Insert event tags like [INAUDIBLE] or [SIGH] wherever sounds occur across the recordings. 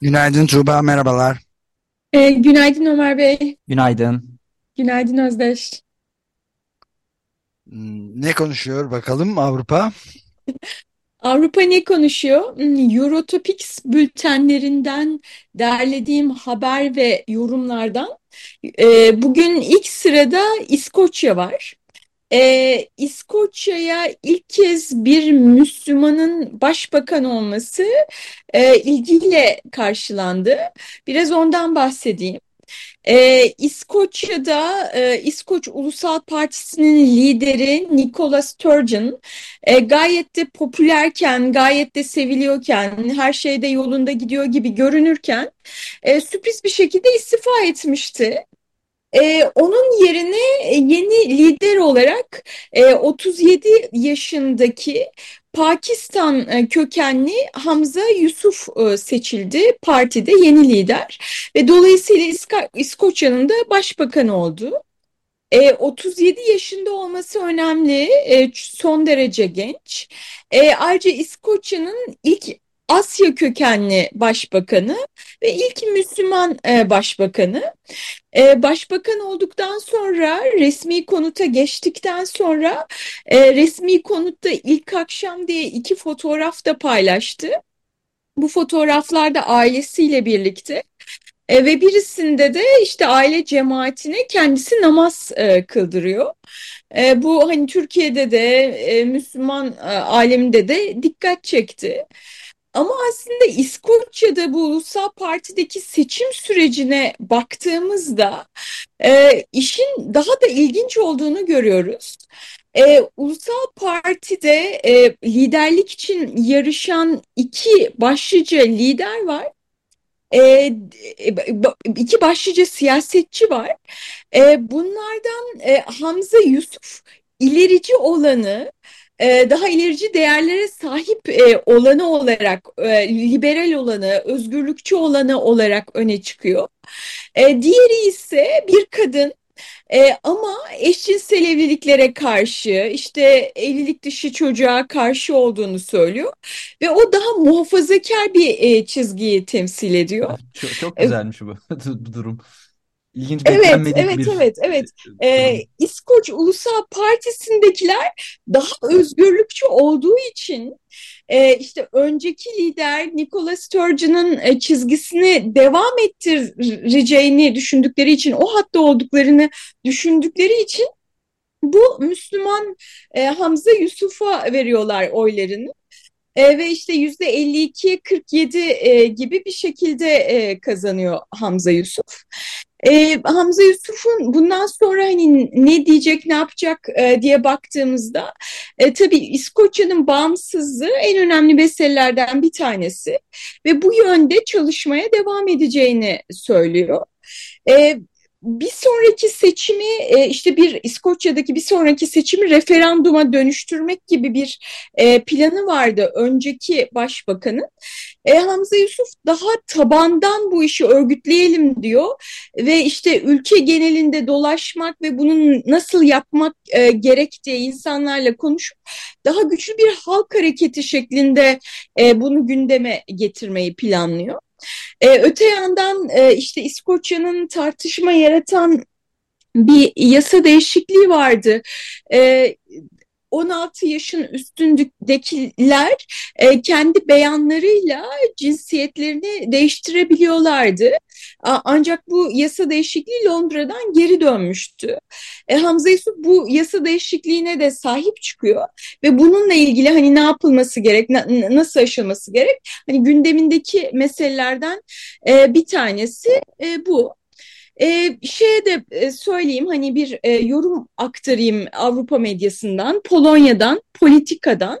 Günaydın Tuğba, merhabalar. E, günaydın Ömer Bey. Günaydın. Günaydın Özdeş. Hmm, Ne konuşuyor bakalım Avrupa? [LAUGHS] Avrupa ne konuşuyor? Hmm, Eurotopics bültenlerinden derlediğim haber ve yorumlardan. e, bugün ilk sırada İskoçya var. E, İskoçya'ya ilk kez bir Müslümanın başbakan olması e, ilgiyle karşılandı. Biraz ondan bahsedeyim. Ee, İskoçya'da e, İskoç Ulusal Partisi'nin lideri Nicola Sturgeon e, gayet de popülerken, gayet de seviliyorken, her şeyde yolunda gidiyor gibi görünürken e, sürpriz bir şekilde istifa etmişti. Ee, onun yerine yeni lider olarak e, 37 yaşındaki Pakistan e, kökenli Hamza Yusuf e, seçildi partide yeni lider ve dolayısıyla İska İskoçya'nın da başbakanı oldu. E, 37 yaşında olması önemli, e, son derece genç. E, ayrıca İskoçya'nın ilk Asya kökenli başbakanı ve ilk Müslüman e, başbakanı. E, başbakan olduktan sonra resmi konuta geçtikten sonra e, resmi konutta ilk akşam diye iki fotoğraf da paylaştı. Bu fotoğraflarda ailesiyle birlikte e, ve birisinde de işte aile cemaatine kendisi namaz e, kıldırıyor. E, bu hani Türkiye'de de e, Müslüman e, aleminde de dikkat çekti. Ama aslında İskoçya'da bu ulusal partideki seçim sürecine baktığımızda e, işin daha da ilginç olduğunu görüyoruz. E, ulusal partide e, liderlik için yarışan iki başlıca lider var. E, iki başlıca siyasetçi var. E, bunlardan e, Hamza Yusuf ilerici olanı e, daha ilerici değerlere sahip e, olanı olarak, e, liberal olanı, özgürlükçü olanı olarak öne çıkıyor. Diğeri ise bir kadın e, ama eşcinsel evliliklere karşı işte evlilik dışı çocuğa karşı olduğunu söylüyor ve o daha muhafazakar bir e, çizgiyi temsil ediyor. Çok, çok güzelmiş bu, [LAUGHS] bu durum. İlginç Evet, evet, bir evet, evet. durum. Ee, İskoç Ulusal Partisi'ndekiler daha özgürlükçü olduğu için e, işte önceki lider Nicola Sturgeon'ın e, çizgisini devam ettireceğini düşündükleri için, o hatta olduklarını düşündükleri için bu Müslüman e, Hamza Yusuf'a veriyorlar oylarını. E, ve işte yüzde 52-47 e, gibi bir şekilde e, kazanıyor Hamza Yusuf. E, Hamza Yusuf'un bundan sonra hani ne diyecek, ne yapacak e, diye baktığımızda e, tabii İskoçya'nın bağımsızlığı en önemli meselelerden bir tanesi ve bu yönde çalışmaya devam edeceğini söylüyor. E, bir sonraki seçimi e, işte bir İskoçya'daki bir sonraki seçimi referanduma dönüştürmek gibi bir e, planı vardı önceki başbakanın. E, Hamza Yusuf daha tabandan bu işi örgütleyelim diyor ve işte ülke genelinde dolaşmak ve bunun nasıl yapmak e, gerektiği insanlarla konuşup daha güçlü bir halk hareketi şeklinde e, bunu gündeme getirmeyi planlıyor. E, öte yandan e, işte İskoçya'nın tartışma yaratan bir yasa değişikliği vardı. E, 16 yaşın üstündekiler e, kendi beyanlarıyla cinsiyetlerini değiştirebiliyorlardı. Ancak bu yasa değişikliği Londra'dan geri dönmüştü. E, Hamza Yusuf bu yasa değişikliğine de sahip çıkıyor ve bununla ilgili hani ne yapılması gerek, na, nasıl aşılması gerek? Hani gündemindeki meselelerden e, bir tanesi bu. E, şeye de e, söyleyeyim hani bir e, yorum aktarayım Avrupa medyasından, Polonya'dan, Politika'dan.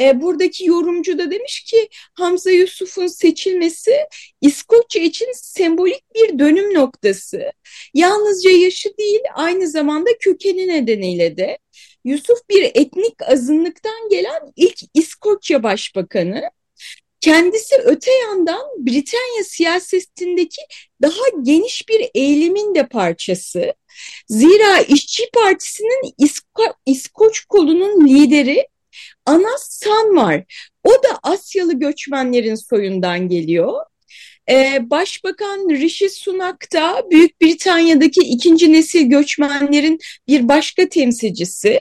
E, buradaki yorumcu da demiş ki Hamza Yusuf'un seçilmesi İskoçya için sembolik bir dönüm noktası. Yalnızca yaşı değil aynı zamanda kökeni nedeniyle de Yusuf bir etnik azınlıktan gelen ilk İskoçya Başbakanı. Kendisi öte yandan Britanya siyasetindeki daha geniş bir eğilimin de parçası. Zira İşçi Partisi'nin İsko İskoç kolunun lideri Anas Sanmar. O da Asyalı göçmenlerin soyundan geliyor. Ee, Başbakan Rishi Sunak da Büyük Britanya'daki ikinci nesil göçmenlerin bir başka temsilcisi.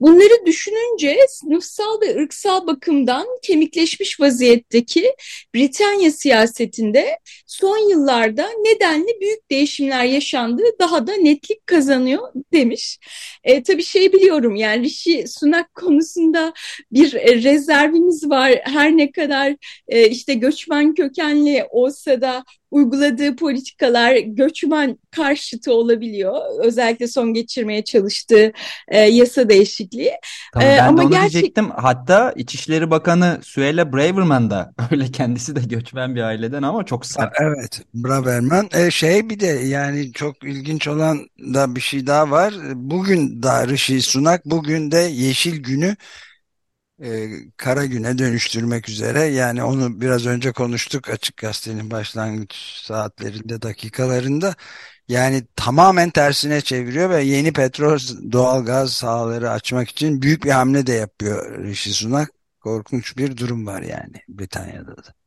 Bunları düşününce sınıfsal ve ırksal bakımdan kemikleşmiş vaziyetteki Britanya siyasetinde son yıllarda nedenli büyük değişimler yaşandığı daha da netlik kazanıyor demiş. E, tabii şey biliyorum yani Rishi Sunak konusunda bir rezervimiz var. Her ne kadar e, işte göçmen kökenli olsa da uyguladığı politikalar göçmen karşıtı olabiliyor. Özellikle son geçirmeye çalıştığı e, yasa değişikliği. Tamam, ben ama de onu gerçek... diyecektim. Hatta İçişleri Bakanı Suella Braverman da [LAUGHS] öyle kendisi de göçmen bir aileden ama çok sert. Evet, Braverman. E, şey bir de yani çok ilginç olan da bir şey daha var. Bugün da Rishi Sunak bugün de Yeşil Günü e, kara güne dönüştürmek üzere. Yani onu biraz önce konuştuk Açık Gazete'nin başlangıç saatlerinde, dakikalarında. Yani tamamen tersine çeviriyor ve yeni petrol, doğalgaz sahaları açmak için büyük bir hamle de yapıyor Rishi Sunak. Korkunç bir durum var yani Britanya'da da.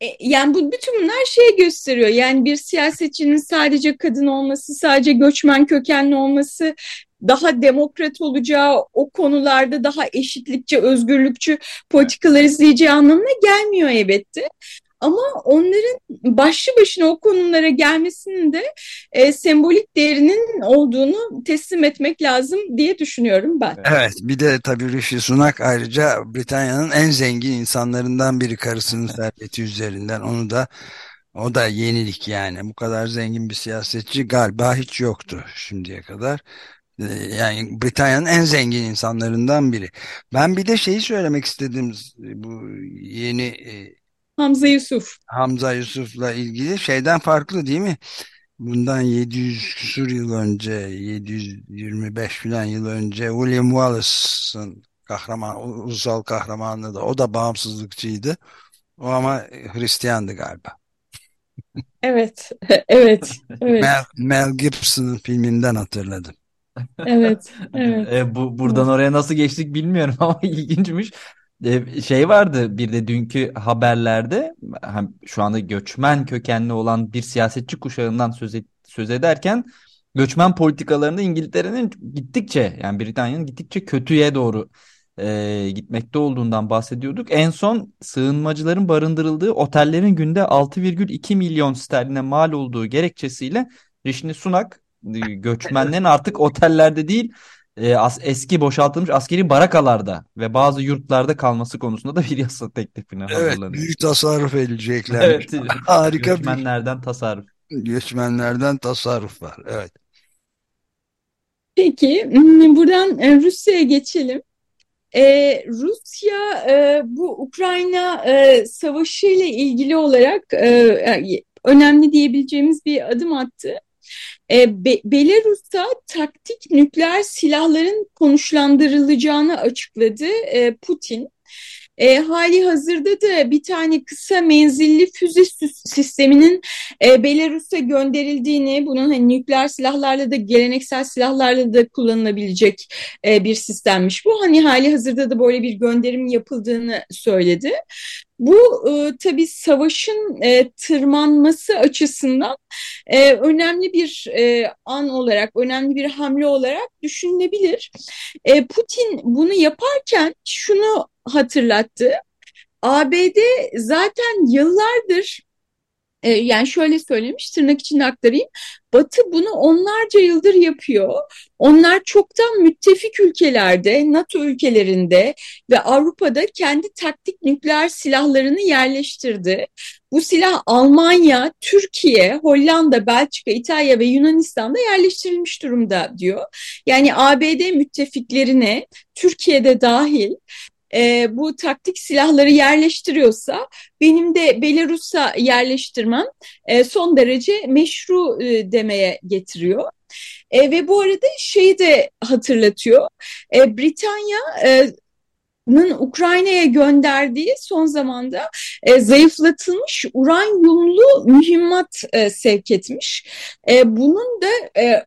E, yani bu bütün bunlar şey gösteriyor. Yani bir siyasetçinin sadece kadın olması, sadece göçmen kökenli olması daha demokrat olacağı, o konularda daha eşitlikçi, özgürlükçü politikalar izleyeceği anlamına gelmiyor elbette. Ama onların başlı başına o konulara gelmesinin de e, sembolik değerinin olduğunu teslim etmek lazım diye düşünüyorum ben. Evet bir de tabii Rishi Sunak ayrıca Britanya'nın en zengin insanlarından biri karısının serveti üzerinden onu da o da yenilik yani bu kadar zengin bir siyasetçi galiba hiç yoktu şimdiye kadar. Ee, yani Britanya'nın en zengin insanlarından biri. Ben bir de şeyi söylemek istedim bu yeni e, Hamza Yusuf. Hamza Yusuf'la ilgili şeyden farklı değil mi? Bundan 700 küsur yıl önce 725 falan yıl önce William Wallace'ın kahraman ulusal kahramanlığı da o da bağımsızlıkçıydı. O ama Hristiyandı galiba. Evet, [LAUGHS] evet, evet. Mel, Mel Gibson'ın filminden hatırladım. Evet, [LAUGHS] evet. E, bu buradan oraya nasıl geçtik bilmiyorum [LAUGHS] ama ilginçmiş. E, şey vardı bir de dünkü haberlerde hem şu anda göçmen kökenli olan bir siyasetçi kuşağından söz, et, söz ederken göçmen politikalarında İngiltere'nin gittikçe yani Britanya'nın gittikçe kötüye doğru e, gitmekte olduğundan bahsediyorduk. En son sığınmacıların barındırıldığı otellerin günde 6,2 milyon sterline mal olduğu gerekçesiyle Rishi Sunak göçmenlerin artık otellerde değil e, as, eski boşaltılmış askeri barakalarda ve bazı yurtlarda kalması konusunda da bir yasa teklifine evet, hazırlanıyor. büyük tasarruf edilecekler. Evet, [LAUGHS] Harika göçmenlerden bir... tasarruf. Göçmenlerden tasarruf var. Evet. Peki buradan e, Rusya'ya geçelim. Ee, Rusya e, bu Ukrayna e, savaşı ile ilgili olarak e, önemli diyebileceğimiz bir adım attı. E, Be Belarus'ta taktik nükleer silahların konuşlandırılacağını açıkladı e, Putin. E, hali hazırda da bir tane kısa menzilli füze sisteminin e, Belarus'a gönderildiğini, bunun hani nükleer silahlarla da geleneksel silahlarla da kullanılabilecek e, bir sistemmiş bu. Hani hali hazırda da böyle bir gönderim yapıldığını söyledi. Bu e, tabii savaşın e, tırmanması açısından e, önemli bir e, an olarak, önemli bir hamle olarak düşünülebilir. E, Putin bunu yaparken şunu hatırlattı. ABD zaten yıllardır e, yani şöyle söylemiş tırnak içinde aktarayım. Batı bunu onlarca yıldır yapıyor. Onlar çoktan müttefik ülkelerde, NATO ülkelerinde ve Avrupa'da kendi taktik nükleer silahlarını yerleştirdi. Bu silah Almanya, Türkiye, Hollanda, Belçika, İtalya ve Yunanistan'da yerleştirilmiş durumda diyor. Yani ABD müttefiklerine, Türkiye'de dahil e, bu taktik silahları yerleştiriyorsa benim de Belarus'a yerleştirmem e, son derece meşru e, demeye getiriyor. E, ve bu arada şeyi de hatırlatıyor. E, Britanya e, Ukrayna'ya gönderdiği son zamanda e, zayıflatılmış uranyumlu mühimmat e, sevk etmiş. E, bunun da e,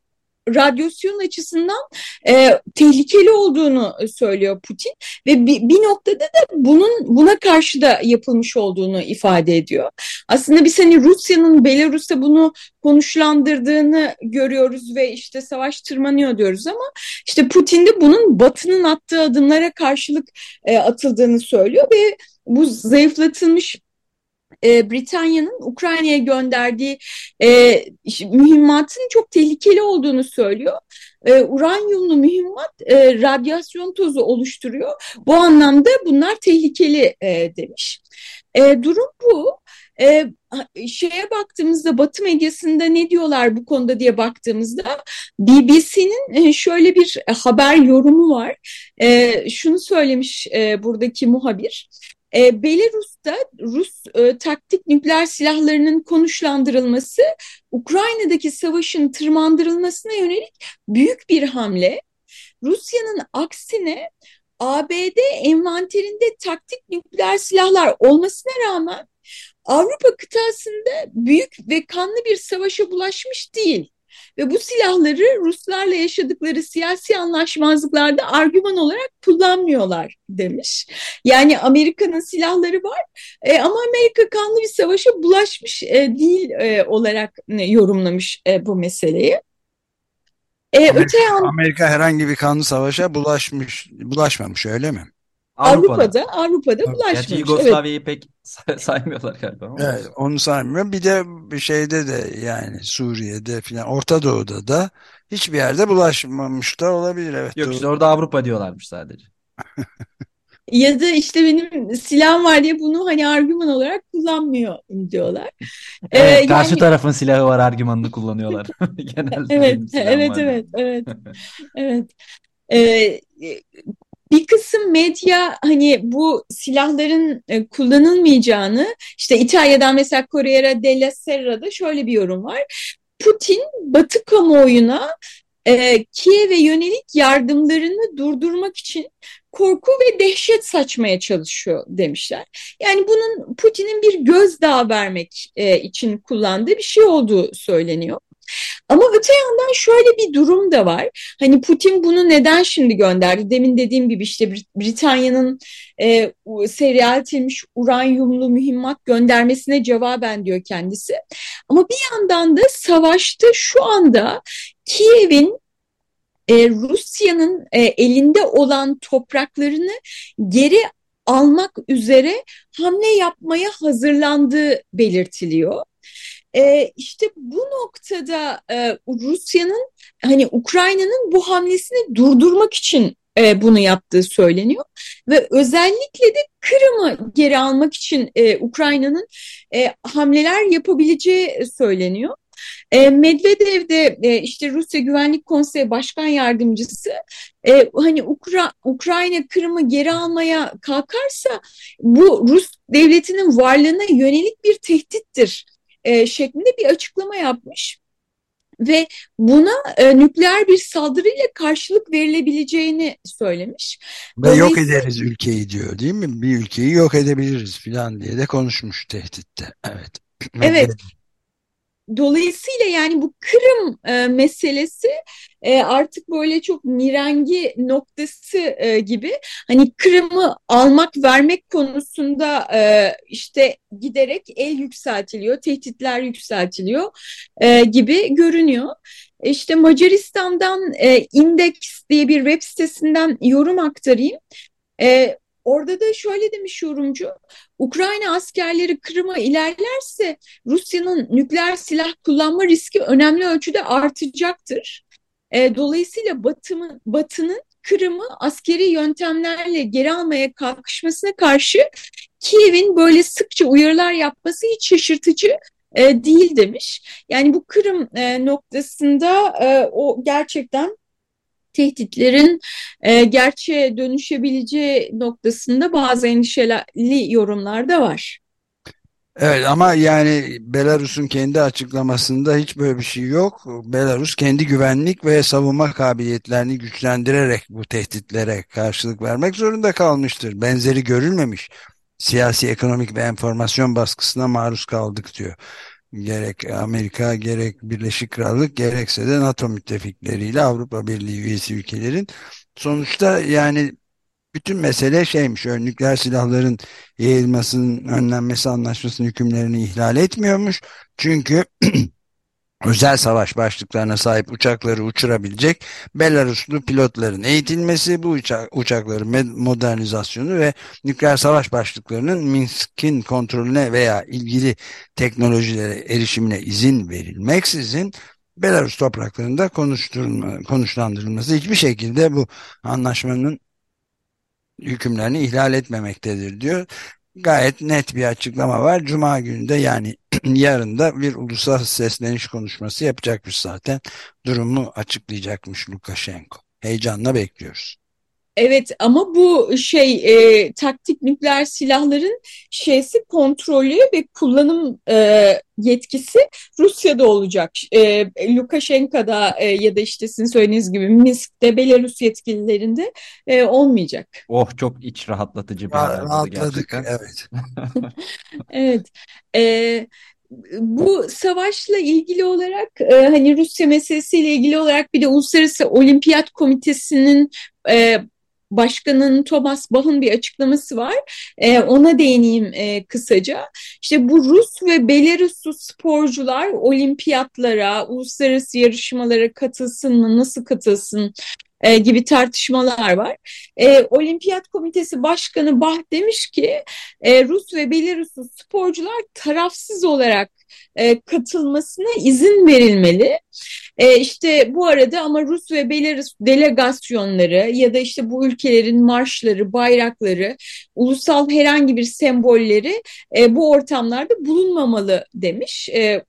radyasyon açısından e, tehlikeli olduğunu söylüyor Putin ve bir, bir noktada da bunun buna karşı da yapılmış olduğunu ifade ediyor. Aslında biz hani Rusya'nın Belarus'ta bunu konuşlandırdığını görüyoruz ve işte savaş tırmanıyor diyoruz ama işte Putin de bunun Batı'nın attığı adımlara karşılık e, atıldığını söylüyor ve bu zayıflatılmış e, Britanya'nın Ukrayna'ya gönderdiği e, mühimmatın çok tehlikeli olduğunu söylüyor. E, uranyumlu mühimmat e, radyasyon tozu oluşturuyor. Bu anlamda bunlar tehlikeli e, demiş. E, durum bu. E, şeye baktığımızda Batı medyasında ne diyorlar bu konuda diye baktığımızda BBC'nin e, şöyle bir haber yorumu var. E, şunu söylemiş e, buradaki muhabir. E, Belarus'ta Rus e, taktik nükleer silahlarının konuşlandırılması Ukrayna'daki savaşın tırmandırılmasına yönelik büyük bir hamle. Rusya'nın aksine ABD envanterinde taktik nükleer silahlar olmasına rağmen Avrupa kıtasında büyük ve kanlı bir savaşa bulaşmış değil. Ve bu silahları Ruslarla yaşadıkları siyasi anlaşmazlıklarda argüman olarak kullanmıyorlar demiş. Yani Amerika'nın silahları var e, ama Amerika kanlı bir savaşa bulaşmış e, değil e, olarak e, yorumlamış e, bu meseleyi. E, Amerika, öte yan... Amerika herhangi bir kanlı savaşa bulaşmış, bulaşmamış öyle mi? Avrupa'da, Avrupa'da, Avrupa'da bulaşmamış. Gerçi Yugoslavya'yı evet. pek [LAUGHS] saymıyorlar galiba. Evet, onu saymıyor. Bir de bir şeyde de yani Suriye'de filan Orta Doğu'da da hiçbir yerde bulaşmamış da olabilir. Evet, Yok doğru. işte orada Avrupa diyorlarmış sadece. [LAUGHS] ya da işte benim silahım var diye bunu hani argüman olarak kullanmıyor diyorlar. [LAUGHS] Evet, ee, karşı yani... tarafın silahı var argümanını kullanıyorlar. Genelde evet, evet, evet, evet, evet, evet. Ee, bir kısım medya hani bu silahların e, kullanılmayacağını işte İtalya'dan mesela Corriere della Serra'da şöyle bir yorum var. Putin Batı kamuoyuna e, Kiev'e yönelik yardımlarını durdurmak için korku ve dehşet saçmaya çalışıyor demişler. Yani bunun Putin'in bir gözdağı vermek e, için kullandığı bir şey olduğu söyleniyor. Ama öte yandan şöyle bir durum da var. Hani Putin bunu neden şimdi gönderdi? Demin dediğim gibi işte Britanya'nın e, seyreltilmiş uranyumlu mühimmat göndermesine cevaben diyor kendisi. Ama bir yandan da savaşta şu anda Kiev'in e, Rusya'nın e, elinde olan topraklarını geri almak üzere hamle yapmaya hazırlandığı belirtiliyor. E, işte bu noktada e, Rusya'nın hani Ukrayna'nın bu hamlesini durdurmak için e, bunu yaptığı söyleniyor ve özellikle de Kırım'ı geri almak için e, Ukrayna'nın e, hamleler yapabileceği söyleniyor. E, Medvedev de e, işte Rusya Güvenlik Konseyi Başkan Yardımcısı e, hani Ukra Ukrayna Kırım'ı geri almaya kalkarsa bu Rus devletinin varlığına yönelik bir tehdittir e, şeklinde bir açıklama yapmış ve buna e, nükleer bir saldırıyla karşılık verilebileceğini söylemiş. Ve yok ederiz ülkeyi diyor değil mi? Bir ülkeyi yok edebiliriz falan diye de konuşmuş tehditte. Evet. [CLEARS THROAT] Evet. Dolayısıyla yani bu Kırım e, meselesi e, artık böyle çok mirengi noktası e, gibi hani Kırım'ı almak vermek konusunda e, işte giderek el yükseltiliyor, tehditler yükseltiliyor e, gibi görünüyor. İşte Macaristan'dan e, Index diye bir web sitesinden yorum aktarayım. E, Orada da şöyle demiş yorumcu, Ukrayna askerleri Kırım'a ilerlerse Rusya'nın nükleer silah kullanma riski önemli ölçüde artacaktır. E, dolayısıyla Batı'nın Batı Kırım'ı askeri yöntemlerle geri almaya kalkışmasına karşı Kiev'in böyle sıkça uyarılar yapması hiç şaşırtıcı e, değil demiş. Yani bu Kırım e, noktasında e, o gerçekten tehditlerin e, gerçeğe dönüşebileceği noktasında bazı endişeli yorumlar da var. Evet ama yani Belarus'un kendi açıklamasında hiç böyle bir şey yok. Belarus kendi güvenlik ve savunma kabiliyetlerini güçlendirerek bu tehditlere karşılık vermek zorunda kalmıştır. Benzeri görülmemiş siyasi, ekonomik ve enformasyon baskısına maruz kaldık diyor. Gerek Amerika, gerek Birleşik Krallık, gerekse de NATO müttefikleriyle Avrupa Birliği üyesi ülkelerin sonuçta yani bütün mesele şeymiş, nükleer silahların yayılmasının önlenmesi anlaşmasının hükümlerini ihlal etmiyormuş. Çünkü [CLEARS THROAT] özel savaş başlıklarına sahip uçakları uçurabilecek Belaruslu pilotların eğitilmesi, bu uçak, uçakların modernizasyonu ve nükleer savaş başlıklarının Minsk'in kontrolüne veya ilgili teknolojilere erişimine izin verilmeksizin Belarus topraklarında konuşlandırılması hiçbir şekilde bu anlaşmanın hükümlerini ihlal etmemektedir diyor. Gayet net bir açıklama var. Cuma günü de yani [CLEARS THROAT] yarın da bir ulusal sesleniş konuşması yapacakmış zaten. Durumu açıklayacakmış Lukashenko. Heyecanla bekliyoruz. Evet ama bu şey e, taktik nükleer silahların şeysi kontrolü ve kullanım e, yetkisi Rusya'da olacak. E, Lukashenko'da e, ya da işte sizin söylediğiniz gibi Minsk'te Belarus yetkililerinde e, olmayacak. Oh çok iç rahatlatıcı bir haber Rahatladık evet. [LAUGHS] evet. Evet bu savaşla ilgili olarak e, hani Rusya meselesiyle ilgili olarak bir de Uluslararası Olimpiyat Komitesi'nin e, Başkanın Thomas Bach'ın bir açıklaması var. E, ona değineyim e, kısaca. İşte bu Rus ve Belaruslu sporcular olimpiyatlara, uluslararası yarışmalara katılsın mı, nasıl katılsın e, gibi tartışmalar var. E, Olimpiyat Komitesi Başkanı Bah demiş ki e, Rus ve Belaruslu sporcular tarafsız olarak e, katılmasına izin verilmeli. E, işte bu arada ama Rus ve Belarus delegasyonları ya da işte bu ülkelerin marşları, bayrakları, ulusal herhangi bir sembolleri e, bu ortamlarda bulunmamalı demiş. E,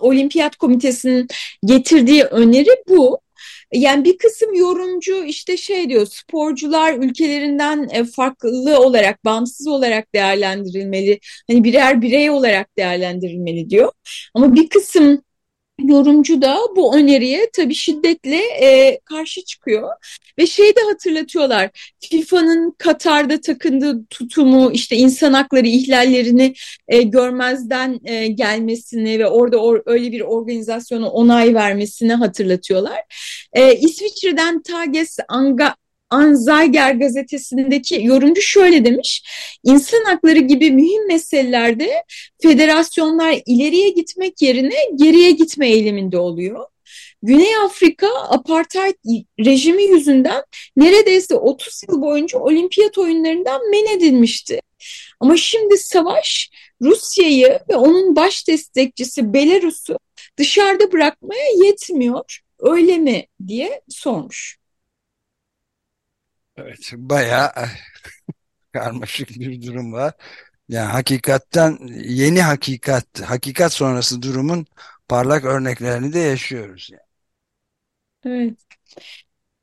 Olimpiyat Komitesi'nin getirdiği öneri bu. Yani bir kısım yorumcu işte şey diyor sporcular ülkelerinden e, farklı olarak bağımsız olarak değerlendirilmeli. Hani birer birey olarak değerlendirilmeli diyor. Ama bir kısım yorumcu da bu öneriye tabii şiddetle e, karşı çıkıyor ve şeyi de hatırlatıyorlar FIFA'nın Katar'da takındığı tutumu işte insan hakları ihlallerini e, görmezden e, gelmesini ve orada or, öyle bir organizasyona onay vermesini hatırlatıyorlar. E, İsviçre'den Tages Anga, Anzeiger gazetesindeki yorumcu şöyle demiş. İnsan hakları gibi mühim meselelerde federasyonlar ileriye gitmek yerine geriye gitme eğiliminde oluyor. Güney Afrika apartheid rejimi yüzünden neredeyse 30 yıl boyunca olimpiyat oyunlarından men edilmişti. Ama şimdi savaş Rusya'yı ve onun baş destekçisi Belarus'u dışarıda bırakmaya yetmiyor. Öyle mi diye sormuş. Evet, bayağı karmaşık bir durum var. Yani hakikatten yeni hakikat, hakikat sonrası durumun parlak örneklerini de yaşıyoruz. Yani. Evet.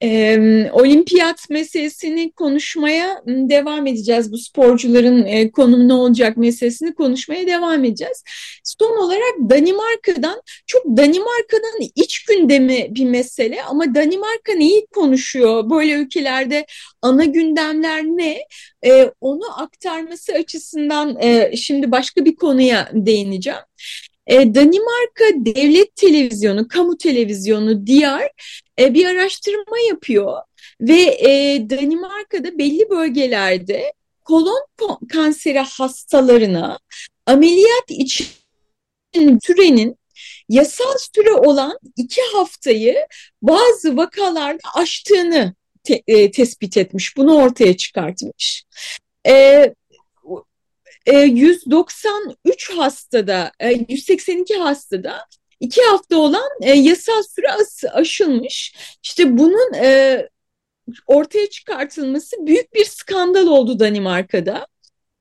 Ee, olimpiyat meselesini konuşmaya devam edeceğiz. Bu sporcuların e, konumu ne olacak meselesini konuşmaya devam edeceğiz. Son olarak Danimarka'dan, çok Danimarka'nın iç gündemi bir mesele ama Danimarka neyi konuşuyor? Böyle ülkelerde ana gündemler ne? E, onu aktarması açısından e, şimdi başka bir konuya değineceğim. E, Danimarka Devlet Televizyonu, Kamu Televizyonu Diyar e, bir araştırma yapıyor ve e, Danimarka'da belli bölgelerde kolon kanseri hastalarına ameliyat için sürenin yasal süre olan iki haftayı bazı vakalarda aştığını te, e, tespit etmiş. Bunu ortaya çıkartmış. E, 193 e, hastada, 182 e, hastada iki hafta olan e, yasal süre aşılmış. İşte bunun ortaya çıkartılması büyük bir skandal oldu Danimarka'da.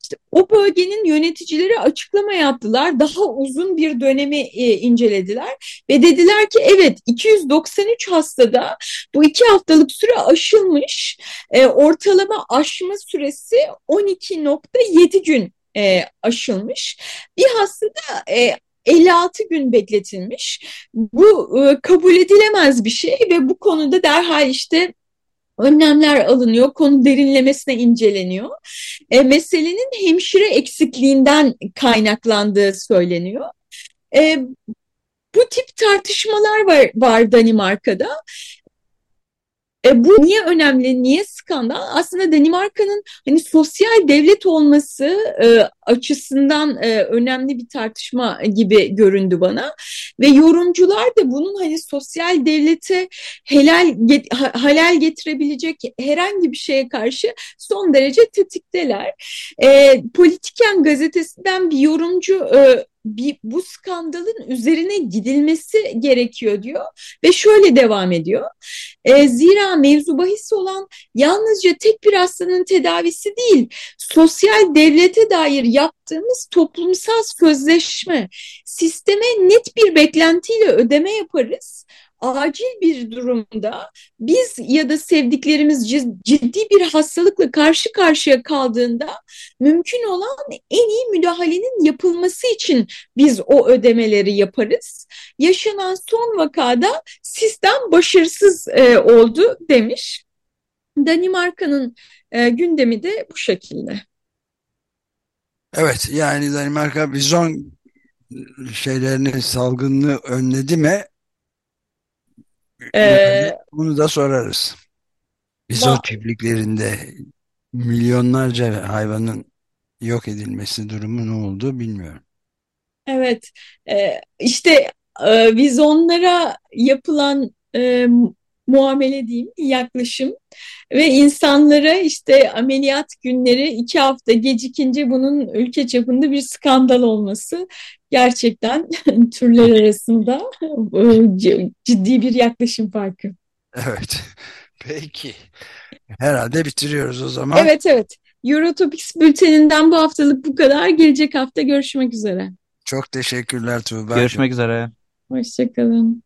İşte o bölgenin yöneticileri açıklama yaptılar. Daha uzun bir dönemi e, incelediler ve dediler ki evet 293 hastada bu iki haftalık süre aşılmış. E, ortalama aşma süresi 12.7 gün e, aşılmış. Bir hastada e, 56 gün bekletilmiş. Bu e, kabul edilemez bir şey ve bu konuda derhal işte önlemler alınıyor, konu derinlemesine inceleniyor. E, meselenin hemşire eksikliğinden kaynaklandığı söyleniyor. E, bu tip tartışmalar var, var Danimarka'da. E, bu niye önemli, niye skandal? Aslında Danimarka'nın hani sosyal devlet olması e, açısından e, önemli bir tartışma gibi göründü bana. Ve yorumcular da bunun hani sosyal devlete helal get, halal getirebilecek herhangi bir şeye karşı son derece tetikteler. E, Politiken gazetesinden bir yorumcu e, bir, bu skandalın üzerine gidilmesi gerekiyor diyor ve şöyle devam ediyor. E, zira mevzu bahis olan yalnızca tek bir hastanın tedavisi değil, sosyal devlete dair yaptığımız toplumsal sözleşme, sisteme net bir beklentiyle ödeme yaparız acil bir durumda biz ya da sevdiklerimiz ciddi bir hastalıkla karşı karşıya kaldığında mümkün olan en iyi müdahalenin yapılması için biz o ödemeleri yaparız. Yaşanan son vakada sistem başarısız e, oldu demiş. Danimarka'nın e, gündemi de bu şekilde. Evet yani Danimarka bizon şeylerini salgınlığı önledi mi ee, bunu da sorarız. Bizon çiftliklerinde milyonlarca hayvanın yok edilmesi durumu ne oldu bilmiyorum. Evet, e, işte e, vizonlara yapılan e, muamele diyeyim, yaklaşım ve insanlara işte ameliyat günleri iki hafta gecikince bunun ülke çapında bir skandal olması gerçekten [LAUGHS] türler arasında e, ciddi bir yaklaşım farkı. Evet. Peki. Herhalde bitiriyoruz o zaman. Evet evet. Eurotopics bülteninden bu haftalık bu kadar. Gelecek hafta görüşmek üzere. Çok teşekkürler Tuğba. Görüşmek üzere. Hoşçakalın.